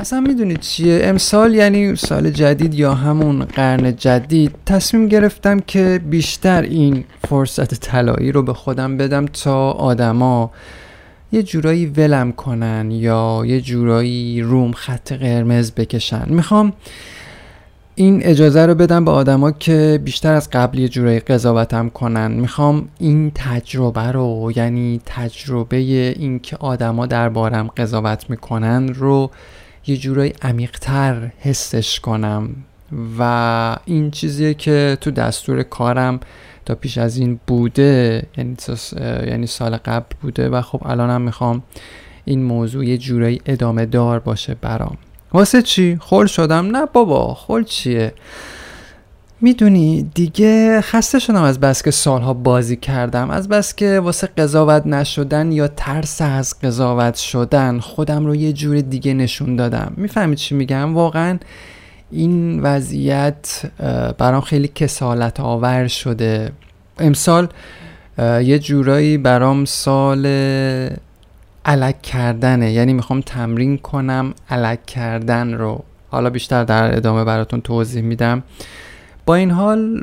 اصلا می‌دونید چیه؟ امسال یعنی سال جدید یا همون قرن جدید تصمیم گرفتم که بیشتر این فرصت طلایی رو به خودم بدم تا آدما یه جورایی ولم کنن یا یه جورایی روم خط قرمز بکشن. می‌خوام این اجازه رو بدم به آدما که بیشتر از قبل یه جورایی قضاوتم کنن. می‌خوام این تجربه رو یعنی تجربه این که آدما دربارم قضاوت می‌کنن رو یه جورایی عمیقتر حسش کنم و این چیزیه که تو دستور کارم تا پیش از این بوده یعنی, یعنی سال قبل بوده و خب الانم می‌خوام این موضوع یه جورایی ادامه دار باشه برام واسه چی؟ خل شدم؟ نه بابا خل چیه؟ می‌دونی دیگه خسته شدم از بس که سالها بازی کردم. از بس که واسه قضاوت نشدن یا ترس از قضاوت شدن خودم رو یه جور دیگه نشون دادم. می‌فهمید چی میگم؟ واقعا این وضعیت برام خیلی کسالت آور شده. امسال یه جورایی برام سال علک کردنه. یعنی می‌خوام تمرین کنم علک کردن رو. حالا بیشتر در ادامه براتون توضیح میدم. این حال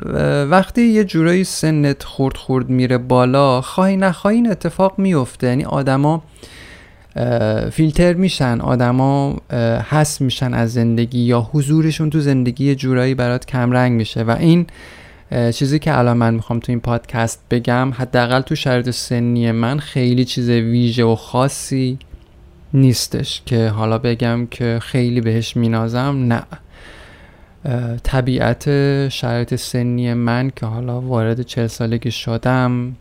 وقتی یه جورایی سنت خورد خورد میره بالا خواهی نخواهی این اتفاق میفته. یعنی آدما فیلتر میشن آدما حس میشن از زندگی یا حضورشون تو زندگی یه جورایی برات کمرنگ میشه. و این چیزی که الان من می‌خوام تو این پادکست بگم حداقل تو شرایط سنی من خیلی چیز ویژه و خاصی نیستش که حالا بگم که خیلی بهش مینازم. نه. طبیعت شرایط سنی من که حالا وارد چل سالگی شدم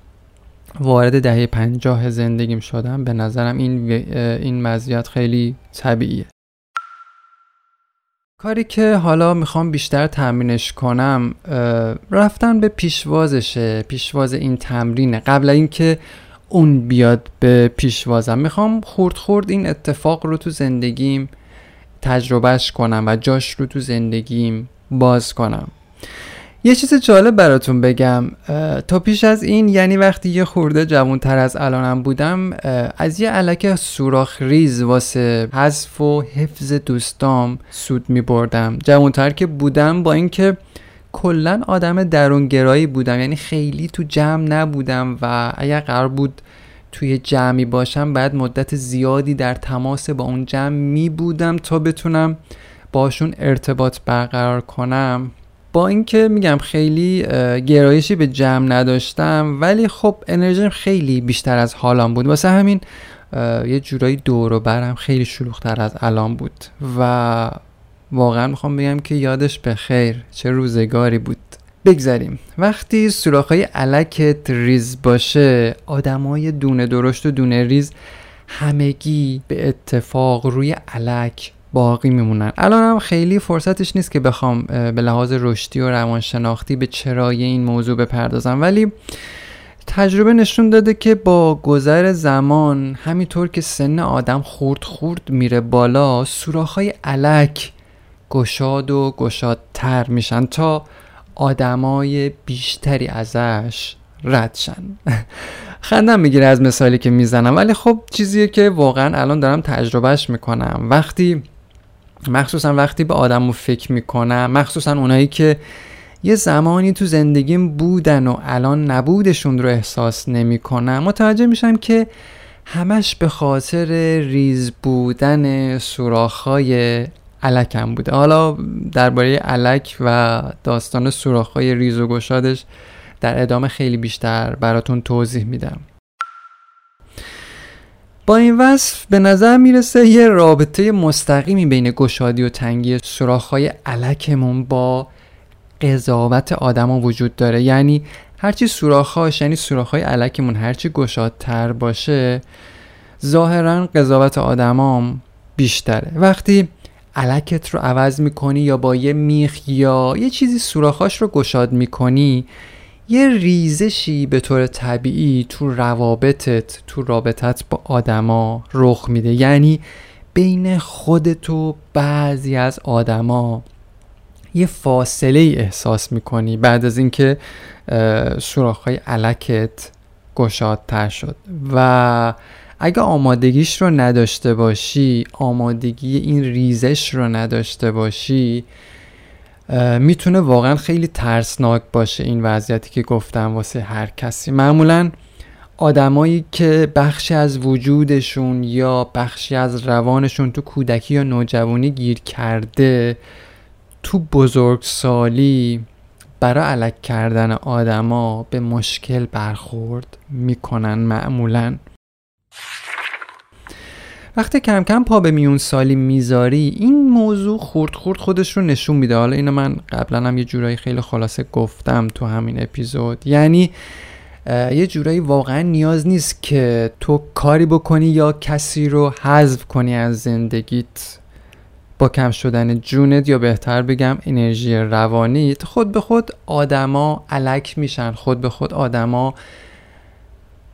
وارد دهه پنجاه زندگیم شدم به نظرم این, این مزیت خیلی طبیعیه. کاری که حالا می‌خوام بیشتر تمرینش کنم رفتن به پیشوازشه پیشواز این تمرینه. قبل اینکه اون بیاد به پیشوازم می‌خوام خورد خورد این اتفاق رو تو زندگیم تجربهش کنم و جاش رو تو زندگیم باز کنم. یه چیز جالب براتون بگم تا پیش از این یعنی وقتی یه خورده جوان تر از الانم بودم از یه علک سوراخ ریز واسه حذف و حفظ دوستام سود می بردم جوانتر که بودم با اینکه کلا آدم درونگرایی بودم یعنی خیلی تو جمع نبودم و اگر قرار بود توی جمعی باشم بعد مدت زیادی در تماس با اون جمع می بودم تا بتونم باشون ارتباط برقرار کنم. با اینکه میگم خیلی گرایشی به جمع نداشتم ولی خب انرژیم خیلی بیشتر از حالم بود. واسه همین یه جورایی دور و برم خیلی شلوغتر از الان بود. و واقعا می‌خوام بگم که یادش به خیر چه روزگاری بود. بگذاریم وقتی سوراخهای علکت ریز باشه آدمای دونه درشت و دونه ریز همگی به اتفاق روی علک باقی میمونن. الان هم خیلی فرصتش نیست که بخوام به لحاظ رشدی و روانشناختی به چرای این موضوع بپردازم. ولی تجربه نشون داده که با گذر زمان همینطور که سن آدم خورد خورد میره بالا سوراخ‌های علک گشاد و گشادتر میشن تا آدمای بیشتری ازش ردشن. خندم می‌گیره از مثالی که می‌زنم. ولی خب چیزیه که واقعا الان دارم تجربهش می‌کنم. وقتی مخصوصا وقتی به آدم رو فکر می‌کنم مخصوصا اونایی که یه زمانی تو زندگیم بودن و الان نبودشون رو احساس نمی‌کنم متوجه میشم که همش به خاطر ریز بودن سوراخ‌های علکم بوده. حالا درباره علک و داستان سوراخ‌های ریز و گشادش در ادامه خیلی بیشتر براتون توضیح میدم. با این وصف به نظر می‌رسه یه رابطه مستقیمی بین گشادی و تنگی سراخهای علکمون با قضاوت آدما وجود داره. یعنی هرچی سوراخهاش یعنی سوراخهای علکمون هرچی گشادتر باشه ظاهرا قضاوت آدمام بیشتره. وقتی علکت رو عوض می‌کنی یا با یه میخ یا یه چیزی سوراخاش رو گشاد می‌کنی یه ریزشی به طور طبیعی تو روابطت تو رابطت با آدما رخ میده. یعنی بین خودت و بعضی از آدما یه فاصله ای احساس می‌کنی بعد از اینکه سوراخ های علکت گشادتر شد. و اگه آمادگیش رو نداشته باشی آمادگی این ریزش رو نداشته باشی می‌تونه واقعا خیلی ترسناک باشه این وضعیتی که گفتم واسه هر کسی. معمولا آدمایی که بخشی از وجودشون یا بخشی از روانشون تو کودکی یا نوجوانی گیر کرده تو بزرگسالی برای علک کردن آدما به مشکل برخورد می‌کنن معمولا. وقتی کم کم پا به میون سالی می‌ذاری این موضوع خورد خورد خودش رو نشون میده. حالا اینو من قبلا هم یه جورایی خیلی خلاصه گفتم تو همین اپیزود. یعنی یه جورایی واقعا نیاز نیست که تو کاری بکنی یا کسی رو حذف کنی از زندگیت. با کم شدن جونت یا بهتر بگم انرژی روانیت خود به خود آدما علک میشن. خود به خود آدما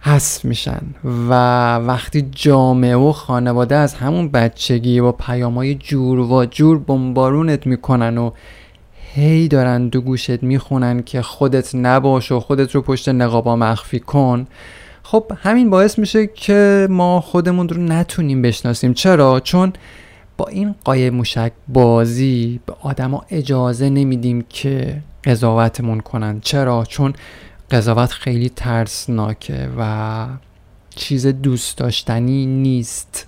حذف میشن و وقتی جامعه و خانواده از همون بچگی با پیامای جور و جور بمبارونت می‌کنن و هی دارن دو گوشت می‌خونن که خودت نباش و خودت رو پشت نقابا مخفی کن خب همین باعث میشه که ما خودمون رو نتونیم بشناسیم چرا؟ چون با این قایه موشک بازی به آدما اجازه نمیدیم که قضاوتمون کنن چرا؟ چون قضاوت خیلی ترسناکه و چیز دوست داشتنی نیست.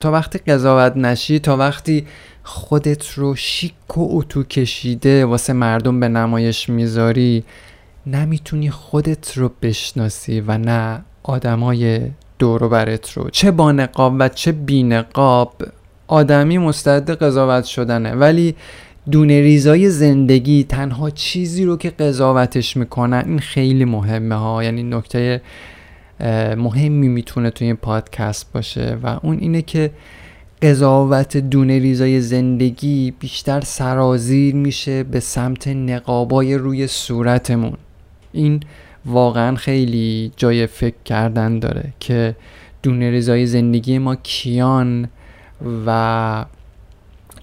تا وقتی قضاوت نشی تا وقتی خودت رو شیک و اتو کشیده واسه مردم به نمایش می‌ذاری نمی‌تونی خودت رو بشناسی و نه آدمای دورو برت رو. چه با نقاب و چه بی نقاب آدمی مستعد قضاوت شدنه. ولی دونه ریزای زندگی تنها چیزی رو که قضاوتش می‌کنن این خیلی مهمه ها. یعنی نکته مهمی می‌تونه توی این پادکست باشه و اون اینه که قضاوت دونه ریزای زندگی بیشتر سرازیر میشه به سمت نقابای روی صورتمون. این واقعا خیلی جای فکر کردن داره که دونه ریزای زندگی ما کیان و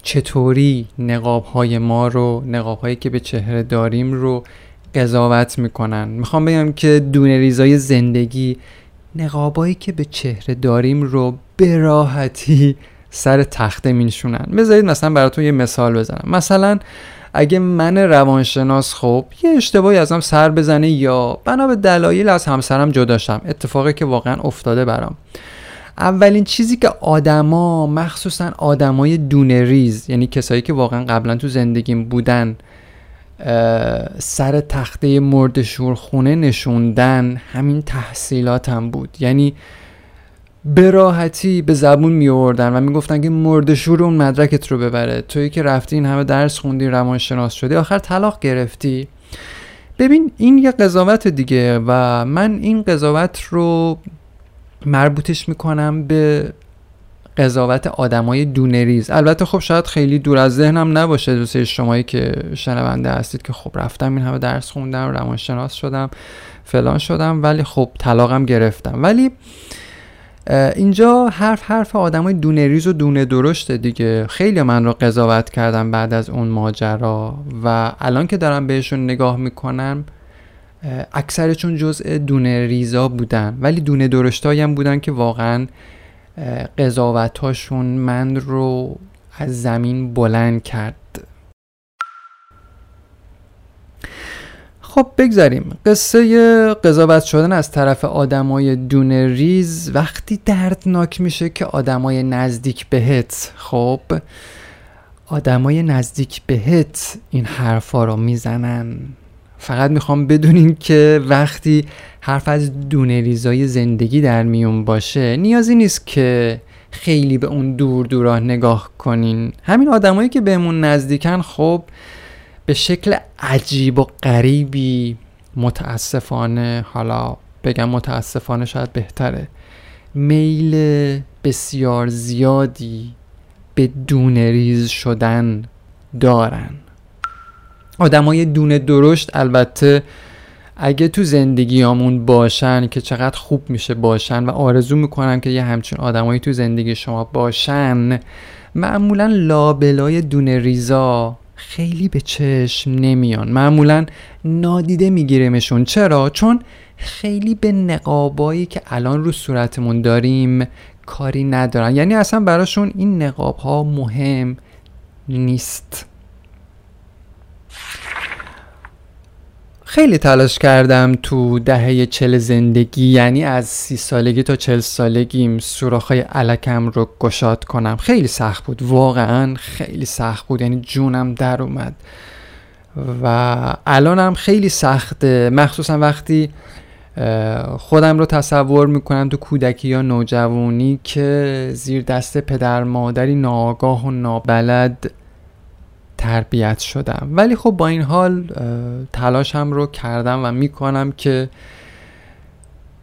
چطوری نقاب های ما رو نقاب هایی که به چهره داریم رو قضاوت می‌کنن؟ می‌خوام بگم که دونه ریزای زندگی نقابایی که به چهره داریم رو به راحتی سر تخته مینشونن. بذارید مثلا براتون یه مثال بزنم. مثلا اگه من روانشناس خب یه اشتباهی ازم سر بزنه یا بنا به دلایل از همسرم جداشم اتفاقی که واقعا افتاده برام. اولین چیزی که آدما مخصوصا آدمای دونه ریز یعنی کسایی که واقعا قبلا تو زندگیم بودن سر تخته مرد خونه نشوندن همین تحصیلاتم هم بود. یعنی به راحتی به زبون می آوردن و می‌گفتن که مردشور اون مدرکت رو ببره. توی که رفتی این همه درس خوندی روانشناس شدی آخر طلاق گرفتی. ببین این یه قضاوت دیگه و من این قضاوت رو مربوطش می‌کنم به قضاوت آدمای دونریز. البته خب شاید خیلی دور از ذهنم نباشه دوست شمایی که شنونده هستید که خب رفتم این همه درس خوندم روانشناس شدم فلان شدم ولی خب طلاقم گرفتم. ولی اینجا حرف حرف آدمای دونه ریز و دونه درشته دیگه. خیلی من رو قضاوت کردم بعد از اون ماجرا و الان که دارم بهشون نگاه می‌کنم اکثرشون جزء دونه ریزا بودن. ولی دونه درشتایی هم بودن که واقعا قضاوتاشون من رو از زمین بلند کرد. خب بگذاریم. قصه قضاوت شدن از طرف آدمای دونه ریز وقتی دردناک میشه که آدمای نزدیک بهت. خب آدمای نزدیک بهت این حرفا رو می‌زنن. فقط می‌خوام بدونین که وقتی حرف از دونه ریزای زندگی در میون باشه نیازی نیست که خیلی به اون دور دوراه نگاه کنین. همین آدمایی که بهمون نزدیکن خب به شکل عجیب و غریبی متاسفانه حالا بگم متاسفانه شاید بهتره میل بسیار زیادی به دونه ریز شدن دارن. آدمای دونه درشت البته اگه تو زندگیامون باشن که چقدر خوب میشه باشن و آرزو می‌کنن که یه همچین آدمایی تو زندگی شما باشن معمولا لابلای دونه ریزا خیلی به چشم نمیان. معمولا نادیده میگیرمشون چرا؟ چون خیلی به نقابایی که الان رو صورتمون داریم کاری ندارن. یعنی اصلا براشون این نقاب ها مهم نیست. خیلی تلاش کردم تو دهه چل زندگی یعنی از سی سالگی تا چل سالگیم سوراخهای علکم رو گشاد کنم. خیلی سخت بود واقعا خیلی سخت بود یعنی جونم در اومد. و الانم خیلی سخته مخصوصا وقتی خودم رو تصور می‌کنم تو کودکی یا نوجوانی که زیر دست پدر مادری ناآگاه و نابلد تربیت شدم. ولی خب با این حال تلاشم رو کردم و می‌کنم که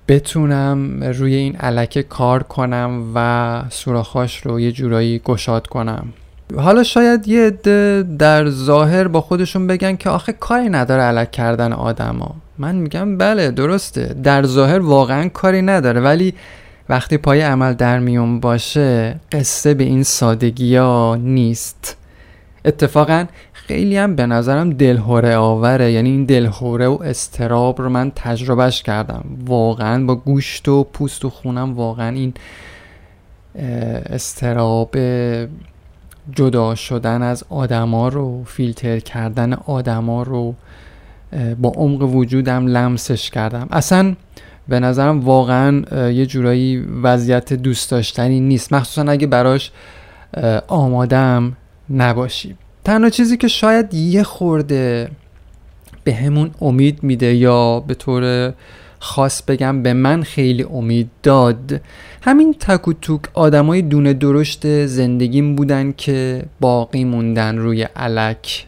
بتونم روی این علکه کار کنم و سوراخاش رو یه جورایی گشاد کنم. حالا شاید یه عده در ظاهر با خودشون بگن که آخه کاری نداره علک کردن آدما. من میگم بله درسته. در ظاهر واقعا کاری نداره. ولی وقتی پای عمل در میون باشه قصه به این سادگی ها نیست. اتفاقا خیلی هم به نظرم دلهوره آوره. یعنی این دلهوره و استراب رو من تجربهش کردم. واقعا با گوشت و پوست و خونم واقعا این استراب جدا شدن از آدما رو فیلتر کردن آدما رو با عمق وجودم لمسش کردم. اصلا به نظرم واقعا یه جورایی وضعیت دوست داشتنی نیست. مخصوصا اگه براش آمادم نباشی تنها چیزی که شاید یه خورده به همون امید میده یا به طور خاص بگم به من خیلی امید داد همین تک و توک آدمای دونه درشت زندگیم بودن که باقی موندن روی علک.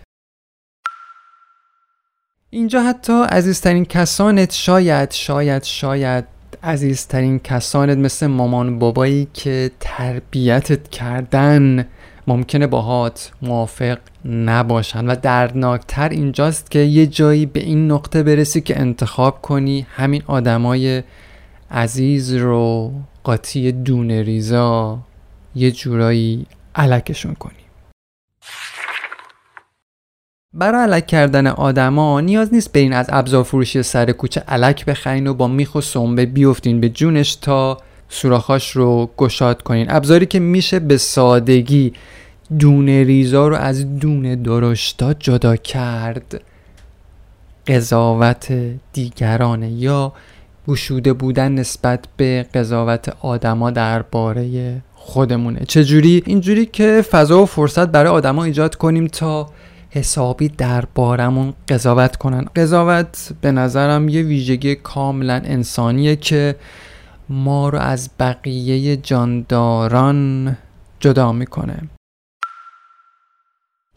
اینجا حتی عزیزترین کسانت شاید شاید شاید عزیزترین کسانت مثل مامان بابایی که تربیتت کردن ممکنه باهات موافق نباشن. و دردناکتر اینجاست که یه جایی به این نقطه برسی که انتخاب کنی همین آدمای عزیز رو قاطی دونه ریزا یه جورایی علکشون کنی. برای علک کردن آدما نیاز نیست برین از ابزار فروشی سر کوچه علک بخرین و با میخ و سنبه بیفتین به جونش تا سوراخاش رو گشاد کنین. ابزاری که میشه به سادگی دونه ریزا رو از دونه درشتا جدا کرد. قضاوت دیگرانه یا گشوده بودن نسبت به قضاوت آدما درباره خودمونه. چجوری؟ اینجوری که فضا و فرصت برای آدما ایجاد کنیم تا حسابی دربارمون قضاوت کنن. قضاوت به نظرم یه ویژگی کاملا انسانیه که ما رو از بقیه جانداران جدا می‌کنه.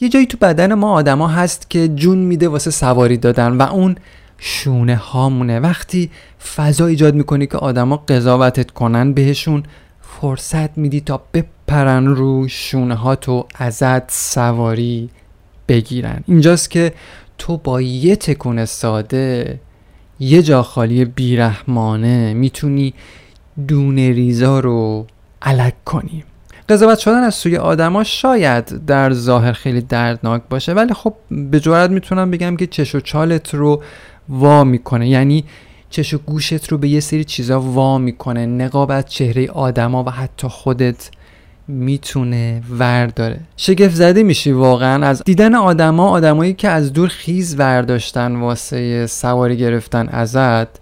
یه جایی تو بدن ما آدما هست که جون میده واسه سواری دادن و اون شونه هامونه. وقتی فضا ایجاد می‌کنی که آدما قضاوتت کنن بهشون فرصت میدی تا بپرن رو شونه ها تو ازت سواری بگیرن. اینجاست که تو با یه تکون ساده یه جا خالی بیرحمانه می‌تونی دونه ریزا رو علک کنی قضاوت شدن از سوی آدما شاید در ظاهر خیلی دردناک باشه ولی خب به جورت می‌تونم بگم که چش و چالت رو وا می‌کنه. یعنی چش و گوشت رو به یه سری چیزا وا می‌کنه. نقاب از چهره آدما و حتی خودت می‌تونه ورداره. شگفت زده میشی واقعا. از دیدن آدما آدمایی که از دور خیز ورداشتن واسه سواری گرفتن ازت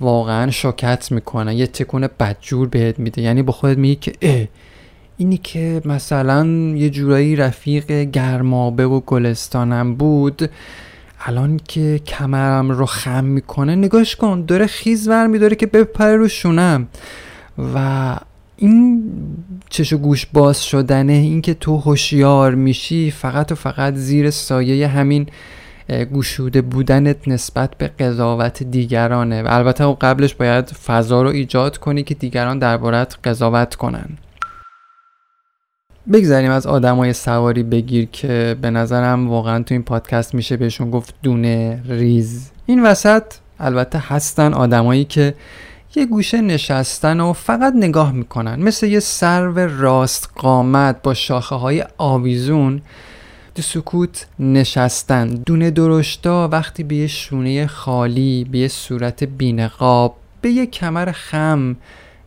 واقعا شوکت می‌کنه. یه تکون بدجور بهت میده. یعنی با خودت میگی که اه اینی که مثلا یه جورایی رفیق گرمابه و گلستانم بود الان که کمرم رو خم می‌کنه نگاش کن. داره خیز ور میداره که بپره رو شونم. و این چش و گوش باز شدنه اینکه تو هوشیار میشی فقط و فقط زیر سایه همین گوشوده بودنت نسبت به قضاوت دیگرانه و البته قبلش باید فضا رو ایجاد کنی که دیگران دربارت قضاوت کنن. بگذاریم از آدمای سواری بگیر که به نظرم واقعا تو این پادکست میشه بهشون گفت دونه ریز. این وسط البته هستن آدمایی که یه گوشه نشستن و فقط نگاه می‌کنن. مثل یه سرو راست قامت با شاخه های آویزون تو سکوت نشستن. دونه درشتا وقتی به یه شونه خالی به یه صورت بینقاب به یه کمر خم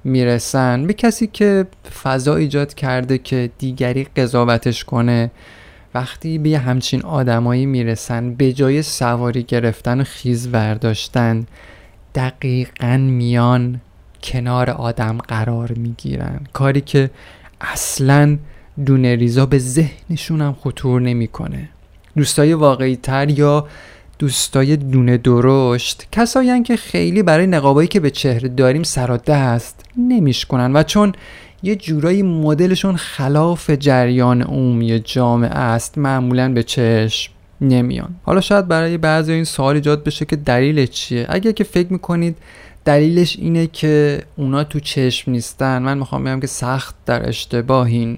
می‌رسن. به کسی که فضا ایجاد کرده که دیگری قضاوتش کنه. وقتی به همچین آدمایی می‌رسن به جای سواری گرفتن و خیز ورداشتن دقیقا میان کنار آدم قرار می‌گیرن. کاری که اصلا دونه ریزا به ذهنشون هم خطور نمی‌کنه. دوستای واقعی تر یا دوستای دونه درشت کسایی که خیلی برای نقابایی که به چهره داریم سر دست نمیشکنن و چون یه جورایی مدلشون خلاف جریان عمومی جامعه است معمولا به چشم نمیان. حالا شاید برای بعضی این سوال ایجاد بشه که دلیلش چیه؟ اگر که فکر می‌کنید دلیلش اینه که اونا تو چشم نیستن. من می‌خوام بگم که سخت در اشتباهین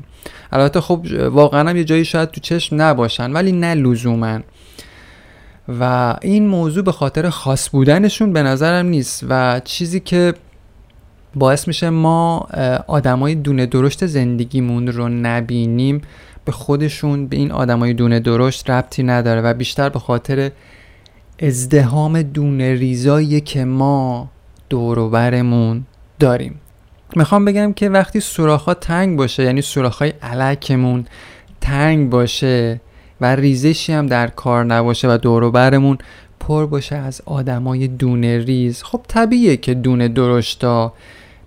البته خب واقعا هم یه جایی شاید تو چشم نباشن ولی نه لزوما. و این موضوع به خاطر خاص بودنشون به نظرم نیست. و چیزی که باعث میشه ما آدمای دونه درشت زندگیمون رو نبینیم به خودشون به این آدمای دونه درشت ربطی نداره. و بیشتر به خاطر ازدهام دونه ریزایی که ما دوروبرمون داریم. می‌خوام بگم که وقتی سوراخ تنگ باشه یعنی سوراخ های علکمون تنگ باشه و ریزشی هم در کار نباشه و دوروبرمون پر باشه از آدمای دونه ریز خب طبیعیه که دونه درشتا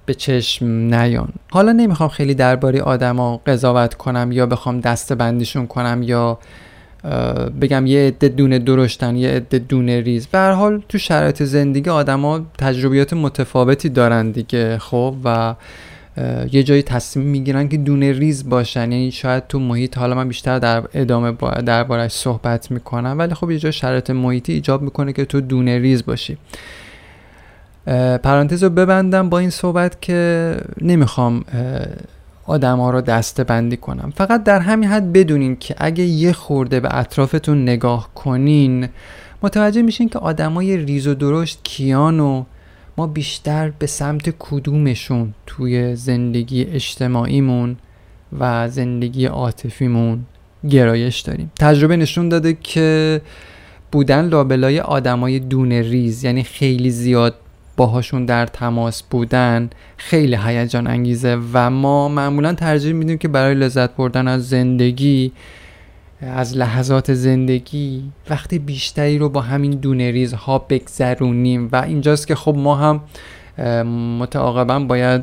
به چشم نیان. حالا نمی‌خوام خیلی درباره آدما قضاوت کنم یا بخوام دسته بندیشون کنم یا بگم یه عده دونه درشتن یه عده دونه ریز. به هر حال تو شرایط زندگی آدما تجربیات متفاوتی دارن دیگه خب؟ و یه جایی تصمیم می‌گیرن که دونه ریز باشن. یعنی شاید تو محیط حالا من بیشتر در ادامه دربارش صحبت می‌کنم ولی خب یه جای شرایط محیطی ایجاب می‌کنه که تو دونه ریز باشی. پرانتز رو ببندم با این صحبت که نمی‌خوام آدم ها رو دسته بندی کنم. فقط در همین حد بدونین که اگه یه خورده به اطرافتون نگاه کنین متوجه میشین که آدمای ریز و درشت کیان و ما بیشتر به سمت کدومشون توی زندگی اجتماعیمون و زندگی عاطفیمون گرایش داریم. تجربه نشون داده که بودن لابلای آدمای دونه ریز یعنی خیلی زیاد باهاشون در تماس بودن خیلی هیجان انگیزه و ما معمولا ترجیح میدیم که برای لذت بردن از زندگی از لحظات زندگی وقتی بیشتری رو با همین دونه ریزها بگذرونیم و اینجاست که خب ما هم متعاقبا باید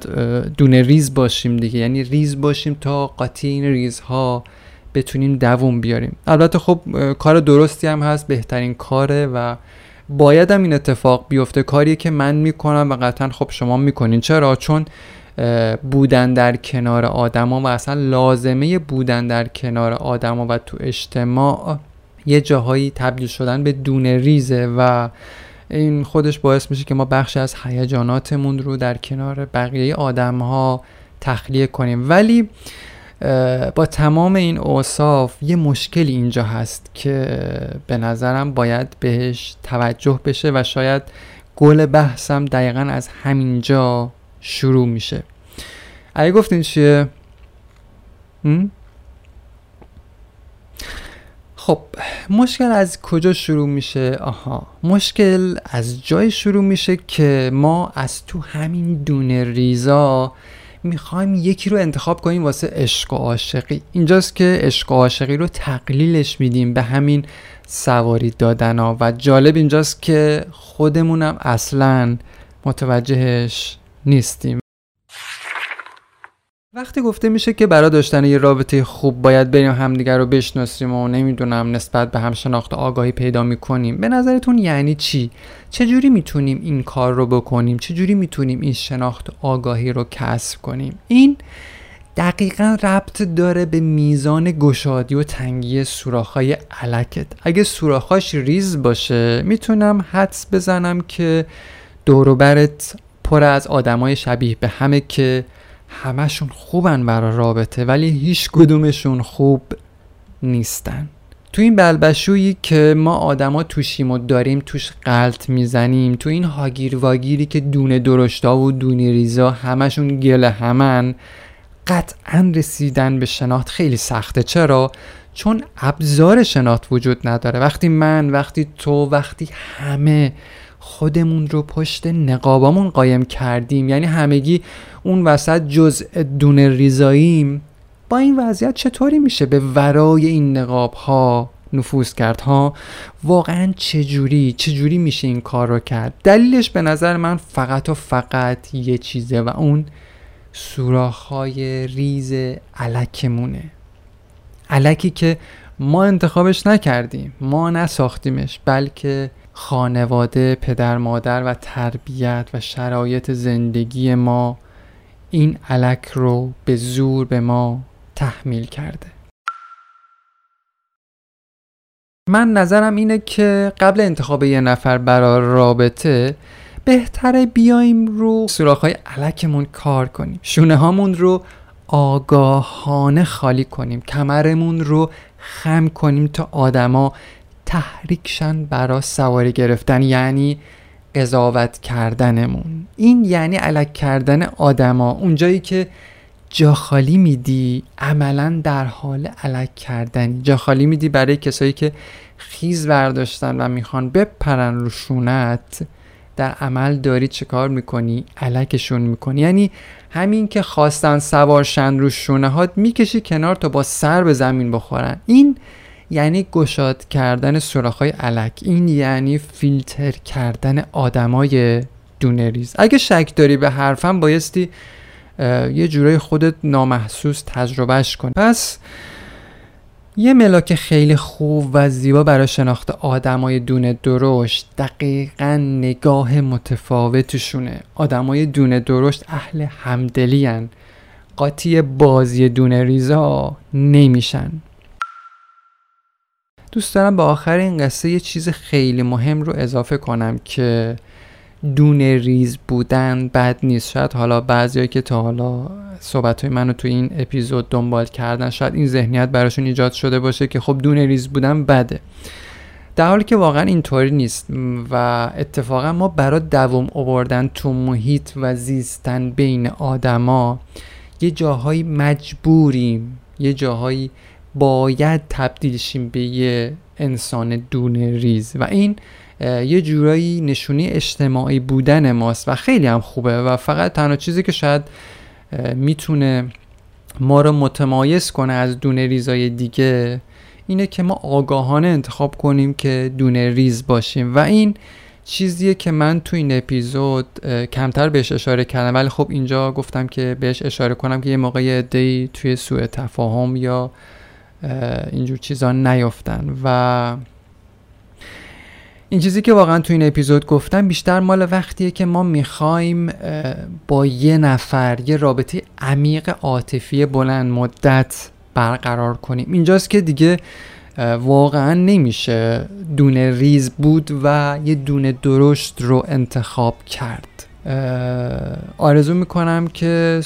دونه ریز باشیم دیگه. یعنی ریز باشیم تا قاطی این ریزها بتونیم دووم بیاریم. البته خب کار درستی هم هست بهترین کاره و باید هم این اتفاق بیفته. کاریه که من می‌کنم و قطعا خب شما می‌کنین. چرا؟ چون بودن در کنار آدما و اصلا لازمه بودن در کنار آدما و تو اجتماع یه جاهایی تبدیل شدن به دونه ریزه و این خودش باعث میشه که ما بخش از هیجاناتمون رو در کنار بقیه آدم ها تخلیه کنیم. ولی با تمام این اوصاف یه مشکلی اینجا هست که به نظرم باید بهش توجه بشه و شاید گل بحثم دقیقا از همینجا شروع میشه اگه گفتین چیه؟ خب مشکل از کجا شروع میشه؟ آها مشکل از جای شروع میشه که ما از تو همین دونه ریزا می‌خوایم یکی رو انتخاب کنیم واسه عشق و عاشقی. اینجاست که عشق و عاشقی رو تقلیلش میدیم به همین سواری دادن ها و جالب اینجاست که خودمونم اصلا متوجهش نیستیم. وقتی گفته میشه که برای داشتن یه رابطه خوب باید بریم همدیگر رو بشناسیم و نمی‌دونم نسبت به هم شناخت آگاهی پیدا می‌کنیم به نظرتون یعنی چی؟ چجوری می‌تونیم این کار رو بکنیم؟ چجوری می‌تونیم این شناخت آگاهی رو کسب کنیم؟ این دقیقا ربط داره به میزان گشادی و تنگی سوراخ‌های علکت. اگه سوراخاش ریز باشه می‌تونم حدس بزنم که دوروبرت پر از آدمای شبیه به همه که همشون خوبن برای رابطه ولی هیچ کدومشون خوب نیستن. تو این بلبشویی که ما آدما توشیم و داریم توش قلط می‌زنیم تو این هاگیر واگیری که دونه درشتا و دونه ریزا همشون گل همن قطعا رسیدن به شناخت خیلی سخته. چرا؟ چون ابزار شناخت وجود نداره. وقتی من وقتی تو وقتی همه خودمون رو پشت نقابامون قایم کردیم. یعنی همگی اون وسط جزء دونه ریزاییم. با این وضعیت چطوری میشه به ورای این نقاب ها نفوذ کرد ها؟ واقعا چجوری؟ چجوری میشه این کار رو کرد؟ دلیلش به نظر من فقط و فقط یه چیزه و اون سوراخ‌های ریز علکمونه. علکی که ما انتخابش نکردیم ما نساختیمش بلکه خانواده پدر مادر و تربیت و شرایط زندگی ما این علک رو به زور به ما تحمیل کرده. من نظرم اینه که قبل انتخاب یه نفر برای رابطه بهتره بیایم رو های علکمون کار کنیم. شونه هامون رو آگاهانه خالی کنیم. کمرمون رو خم کنیم تا آدما تحریکشن برا سواری گرفتن یعنی قضاوت کردنمون. این یعنی علک کردن آدما. اونجایی که جا خالی میدی عملا در حال علک کردنی. جا خالی میدی برای کسایی که خیز برداشتن و می‌خوان بپرن رو شونت در عمل داری چه کار می‌کنی؟ علکشون می‌کنی. یعنی همین که خواستن سوارشن رو شونه هات می‌کشی کنار تا با سر به زمین بخورن. این یعنی گشاد کردن سراخهای علک. این یعنی فیلتر کردن آدمای دونه ریز. اگه شک داری به حرفم بایستی یه جورای خودت نامحسوس تجربهش کن پس یه ملاک خیلی خوب و زیبا برای شناخت آدمای دونه درشت دقیقا نگاه متفاوتشونه. آدمای دونه درشت اهل همدلی قاطی بازی دونه ریزا نمیشن. دوست دارم به آخر این قصه یه چیز خیلی مهم رو اضافه کنم که دونه ریز بودن بد نیست. شاید حالا بعضیایی که تا حالا صحبت های منو تو این اپیزود دنبال کردن شاید این ذهنیت براشون ایجاد شده باشه که خب دونه ریز بودن بده. در حالی که واقعا اینطوری نیست و اتفاقا ما برای دوام آوردن تو محیط و زیستن بین آدما یه جاهایی مجبوریم یه جاهایی باید تبدیل شیم به یه انسان دونه ریز. و این یه جورایی نشونی اجتماعی بودن ماست و خیلی هم خوبه و فقط تنها چیزی که شاید می‌تونه ما رو متمایز کنه از دونه ریزای دیگه اینه که ما آگاهانه انتخاب کنیم که دونه ریز باشیم. و این چیزیه که من تو این اپیزود کمتر بهش اشاره کردم. ولی خب اینجا گفتم که بهش اشاره کنم که یه موقع دی توی سوء تفاهم یا اینجور چیزا نیفتن و این چیزی که واقعا تو این اپیزود گفتم بیشتر مال وقتیه که ما می‌خوایم با یه نفر یه رابطه عمیق عاطفی بلند مدت برقرار کنیم. اینجاست که دیگه واقعا نمیشه دونه ریز بود و یه دونه درشت رو انتخاب کرد. آرزو می‌کنم که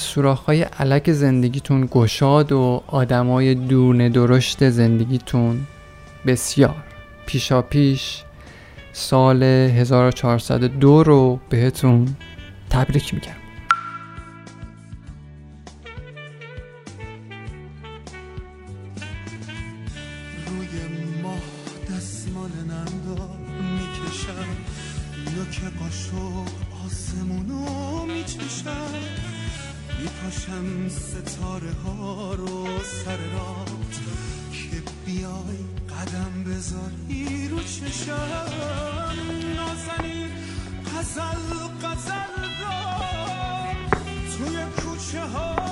های علک زندگیتون گشاد و آدمای دونه درشت زندگیتون بسیار. پیشا پیش سال 1402 رو بهتون تبریک میگم. قاشق آسمونو میچشم. میپاشم ستاره ها رو سر رات که بیای قدم بذاری رو چشم. نازنین قزل قزل را توی کوچه ها